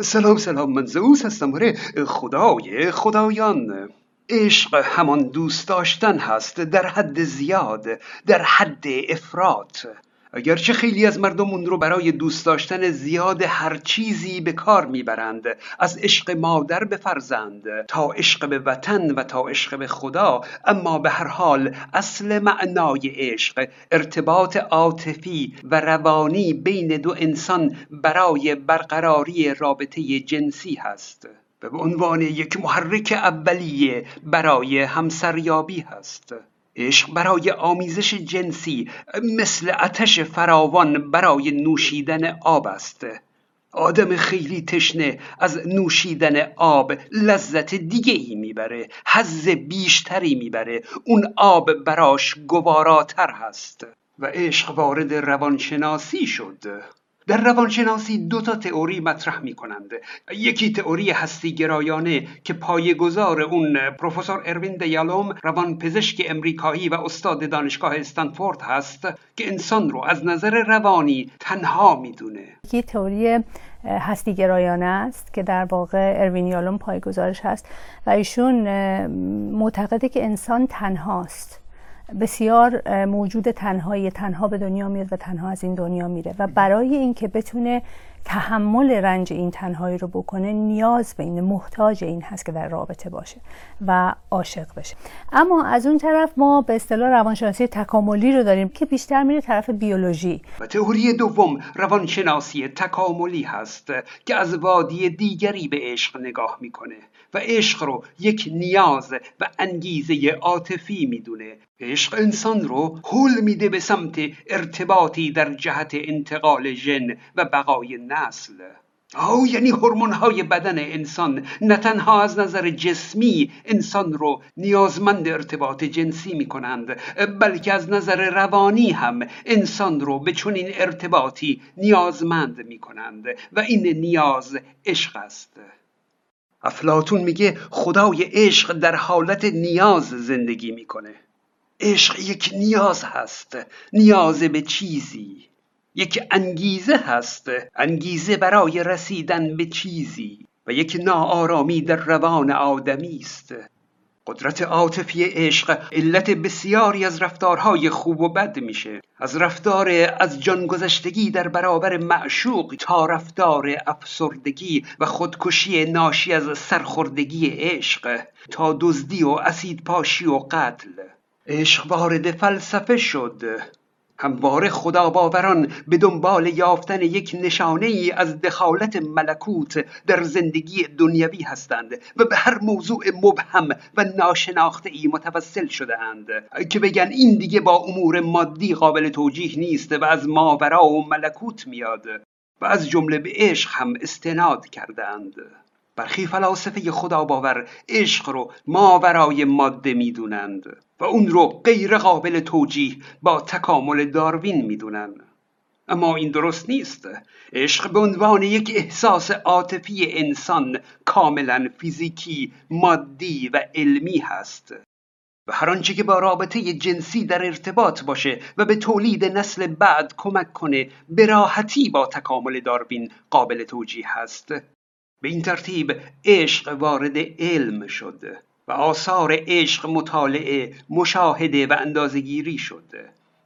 سلام سلام من زئوس هستم. آره خدای خدایان. عشق همان دوست داشتن هست در حد زیاد در حد افراط. اگرچه خیلی از مردم اون رو برای دوست داشتن زیاد هر چیزی به کار می‌برند از عشق مادر به فرزند تا عشق به وطن و تا عشق به خدا اما به هر حال اصل معنای عشق ارتباط عاطفی و روانی بین دو انسان برای برقراری رابطه جنسی هست. و به عنوان یک محرک اولیه برای همسریابی هست. عشق برای آمیزش جنسی مثل آتش فراوان برای نوشیدن آب است. آدم خیلی تشنه از نوشیدن آب لذت دیگه ای می‌بره حز بیشتری می‌بره. اون آب براش گواراتر هست. و عشق وارد روانشناسی شد. در روانشناسی دو تا تئوری مطرح می کنند یکی تئوری هستی گرایانه که پایه‌گذار اون پروفسور اروین دیالوم روانپزشک امریکایی و استاد دانشگاه استنفورد هست که انسان رو از نظر روانی تنها می‌دونه. یکی تئوری هستی گرایانه است که در واقع اروین یالوم پایگزارش هست و ایشون معتقده که انسان تنهاست. بسیار موجود تنهایی تنها به دنیا میاد و تنها از این دنیا میره و برای اینکه بتونه تحمل رنج این تنهایی رو بکنه نیاز به این محتاج این هست که در رابطه باشه و عاشق بشه. اما از اون طرف ما به اصطلاح روانشناسی تکاملی رو داریم که بیشتر میره طرف بیولوژی. و تئوری دوم روانشناسی تکاملی هست که از وادی دیگری به عشق نگاه می‌کنه و عشق رو یک نیاز و انگیزه عاطفی می‌دونه. عشق انسان رو حل میده به سمت ارتباطی در جهت انتقال ژن و بقای نسل. آه یعنی هورمون های بدن انسان. نه تنها از نظر جسمی انسان رو نیازمند ارتباط جنسی می کنند بلکه از نظر روانی هم انسان رو به چنین ارتباطی نیازمند می کنند و این نیاز عشق است. افلاتون میگه خدای عشق در حالت نیاز زندگی می‌کنه. عشق یک نیاز هست. نیاز به چیزی. یک انگیزه هست انگیزه برای رسیدن به چیزی و یک ناآرامی در روان آدمی است. قدرت عاطفی عشق علت بسیاری از رفتارهای خوب و بد میشه. از رفتار از جانگذشتگی در برابر معشوق تا رفتار افسردگی و خودکشی ناشی از سرخوردگی عشق تا دزدی و اسید پاشی و قتل. عشق وارد فلسفه شد. همواره خدا باوران به دنبال یافتن یک نشانه ای از دخالت ملکوت در زندگی دنیوی هستند و به هر موضوع مبهم و ناشناخته ای متوسل شده اند که بگن این دیگه با امور مادی قابل توجیه نیست و از ماورا و ملکوت میاد و از جمله به عشق هم استناد کردند برخی فلاسفه خدا باور عشق رو ماورای ماده می‌دونند و اون رو غیر قابل توجیه با تکامل داروین می‌دونن اما این درست نیست. عشق به عنوان یک احساس عاطفی انسان کاملا فیزیکی مادی و علمی هست. و هر آنچه که با رابطه جنسی در ارتباط باشه و به تولید نسل بعد کمک کنه به راحتی با تکامل داروین قابل توجیه هست. به این ترتیب عشق وارد علم شد و آثار عشق مطالعه مشاهده و اندازگیری شد.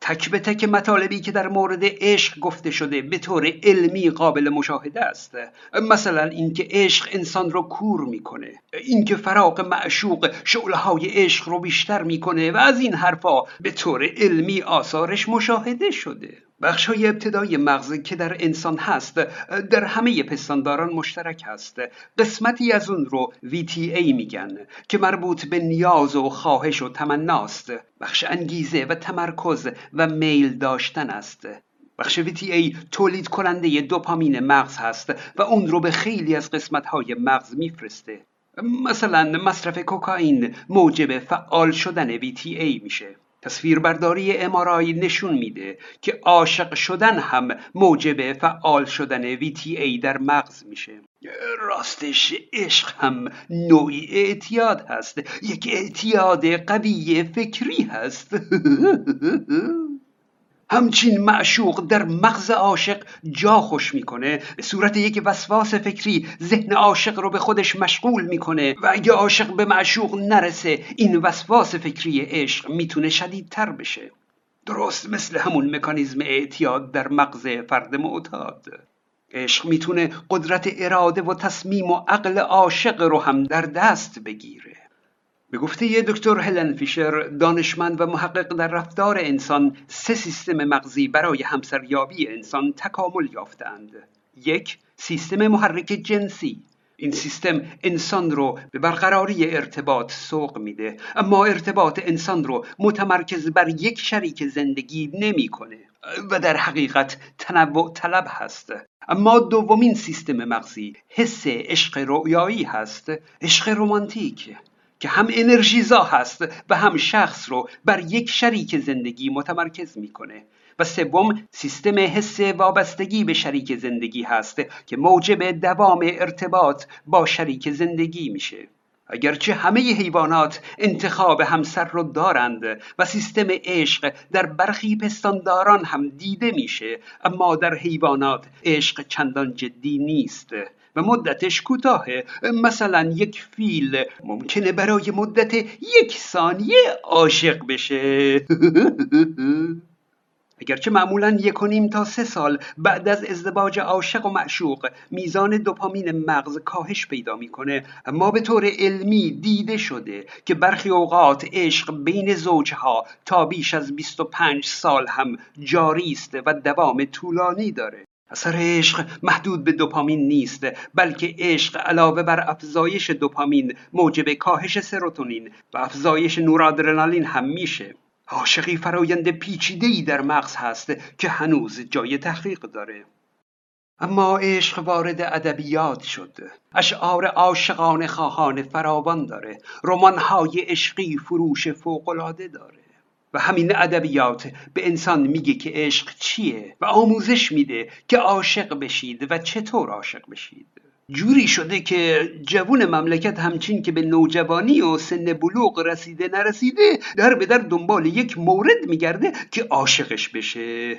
تک به تک مطالبی که در مورد عشق گفته شده به طور علمی قابل مشاهده است. مثلا اینکه عشق انسان رو کور می‌کنه اینکه فراق معشوق شعله های عشق رو بیشتر می‌کنه و از این حرفا به طور علمی آثارش مشاهده شده. بخش های ابتدای مغز که در انسان هست در همه پستانداران مشترک هست. قسمتی از اون رو VTA میگن که مربوط به نیاز و خواهش و تمناست. بخش انگیزه و تمرکز و میل داشتن است. بخش VTA تولید کننده دوپامین مغز هست و اون رو به خیلی از قسمت های مغز میفرسته. مثلا مصرف کوکائین موجب فعال شدن VTA میشه. تصویربرداری امارای نشون میده که عاشق شدن هم موجب فعال شدن VTA در مغز میشه. راستش عشق هم نوعی اعتیاد هست. یک اعتیاد قوی فکری هست. همچین معشوق در مغز عاشق جا خوش می‌کنه. به صورت یک وسواس فکری ذهن عاشق رو به خودش مشغول می‌کنه و اگه عاشق به معشوق نرسه این وسواس فکری عشق می‌تونه شدیدتر بشه. درست مثل همون مکانیزم اعتیاد در مغز فرد معتاد. عشق می‌تونه قدرت اراده و تصمیم و عقل عاشق رو هم در دست بگیره. به گفته دکتر هلن فیشر دانشمند و محقق در رفتار انسان سه سیستم مغزی برای همسریابی انسان تکامل یافتند یک سیستم محرک جنسی. این سیستم انسان رو به برقراری ارتباط سوق میده اما ارتباط انسان رو متمرکز بر یک شریک زندگی نمی‌کنه و در حقیقت تنوع طلب هست. اما دومین سیستم مغزی حس عشق رویایی هست عشق رومانتیک که هم انرژیزا هست و هم شخص رو بر یک شریک زندگی متمرکز می‌کنه. و سوم سیستم حس وابستگی به شریک زندگی هست که موجب دوام ارتباط با شریک زندگی میشه. اگرچه همه حیوانات انتخاب همسر رو دارند و سیستم عشق در برخی پستانداران هم دیده میشه اما در حیوانات عشق چندان جدی نیست و مدتش کوتاهه مثلا یک فیل ممکنه برای مدت یک ثانیه عاشق بشه. اگرچه معمولا یک و تا سه سال بعد از ازدواج عاشق و معشوق میزان دوپامین مغز کاهش پیدا می‌کنه. اما به طور علمی دیده شده که برخی اوقات عشق بین زوجها تا بیش از 25 سال هم جاری است و دوام طولانی داره. اثر عشق محدود به دوپامین نیست بلکه عشق علاوه بر افزایش دوپامین موجب کاهش سروتونین و افزایش نورادرنالین هم میشه. عاشقی فرایند پیچیده‌ای در مغز هست که هنوز جای تحقیق داره. اما عشق وارد ادبیات شد. اشعار عاشقان خواهان فراوان داره. رمان‌های عشقی فروش فوق‌العاده داره. و همین ادبیات به انسان میگه که عشق چیه و آموزش میده که عاشق بشید و چطور عاشق بشید. جوری شده که جوون مملکت همچین که به نوجوانی و سن بلوغ رسیده نرسیده در به در دنبال یک مورد میگرده که عاشقش بشه.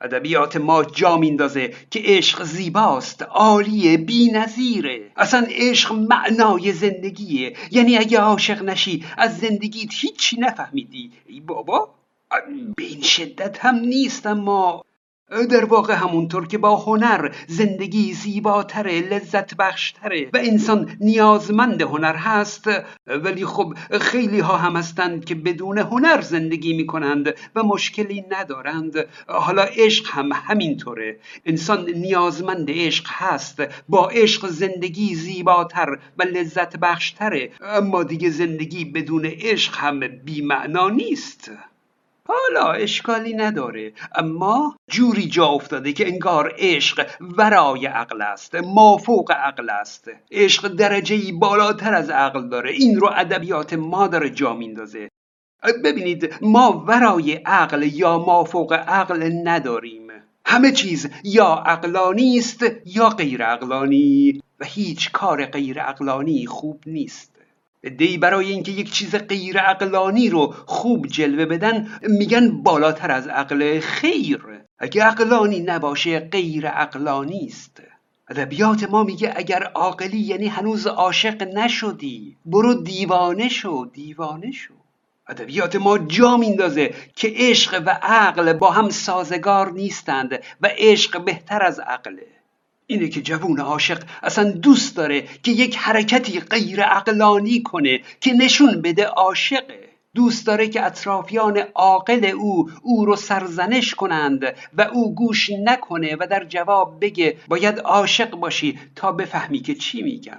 ادبیات ما جا میندازه که عشق زیباست عالیه نظیره اصلا عشق معنای زندگیه. یعنی اگه عاشق نشی از زندگیت هیچی نفهمیدی. ای بابا به این شدت هم نیست اما. در واقع همونطور که با هنر زندگی زیباتره لذت بخشتره و انسان نیازمند هنر هست ولی خب خیلی ها هم هستند که بدون هنر زندگی می‌کنند و مشکلی ندارند. حالا عشق هم همینطوره. انسان نیازمند عشق هست. با عشق زندگی زیباتر و لذت بخشتره اما دیگه زندگی بدون عشق هم بیمعنا نیست. حالا اشکالی نداره. اما جوری جا افتاده که انگار عشق ورای عقل است مافوق عقل است. عشق درجه بالاتر از عقل داره. این رو ادبیات ما داره جا میندازه. ببینید ما ورای عقل یا مافوق عقل نداریم. همه چیز یا عقلانی است یا غیر عقلانی. و هیچ کار غیر عقلانی خوب نیست. دی برای اینکه یک چیز غیر عقلانی رو خوب جلوه بدن میگن بالاتر از عقل خیر. اگه عقلانی نباشه غیر عقلانی است. ادبیات ما میگه اگر عاقلی یعنی هنوز عاشق نشدی. برو دیوانه شو دیوانه شو. ادبیات ما جا میندازه که عشق و عقل با هم سازگار نیستند و عشق بهتر از عقله. اینه که جوون عاشق اصلا دوست داره که یک حرکتی غیر عقلانی کنه که نشون بده عاشقه. دوست داره که اطرافیان عاقل او او رو سرزنش کنند و او گوش نکنه و در جواب بگه باید عاشق باشی تا بفهمی که چی میگم.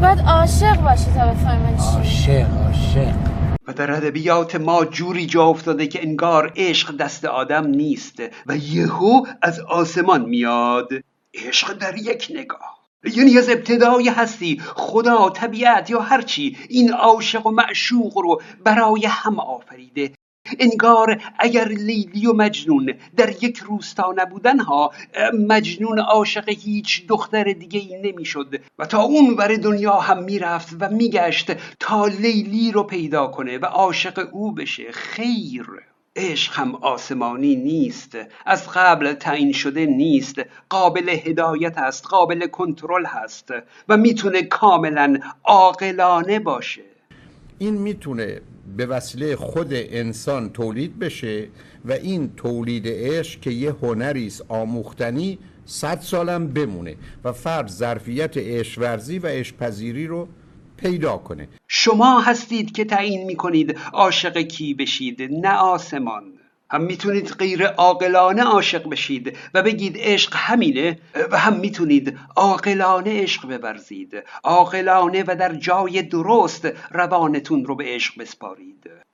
باید عاشق باشی تا بفهمی چی عاشق عاشق. در ادبیات ما جوری جا افتاده که انگار عشق دست آدم نیست و یهو از آسمان میاد عشق در یک نگاه. یعنی از ابتدای هستی خدا طبیعت یا هرچی این عاشق و معشوق رو برای هم آفریده. انگار اگر لیلی و مجنون در یک روستا نبودن ها مجنون عاشق هیچ دختر دیگه ای نمی‌شد و تا اون ور دنیا هم می‌رفت و میگشت تا لیلی رو پیدا کنه و عاشق او بشه. خیر! عشق هم آسمانی نیست از قبل تعیین شده نیست. قابل هدایت است قابل کنترل هست و می‌تونه کاملا عاقلانه باشه. این می‌تونه به وسیله خود انسان تولید بشه و این تولید عشق که یه هنری است آموختنی صد سالم بمونه و فرد ظرفیت عشق ورزی و عشق پذیری رو پیدا کنه. شما هستید که تعیین می‌کنید عاشق کی بشید نه آسمان. هم می‌تونید غیر عاقلانه عاشق بشید و بگید عشق همینه و هم می‌تونید عاقلانه عشق بورزید. عاقلانه و در جای درست روانتون رو به عشق بسپارید.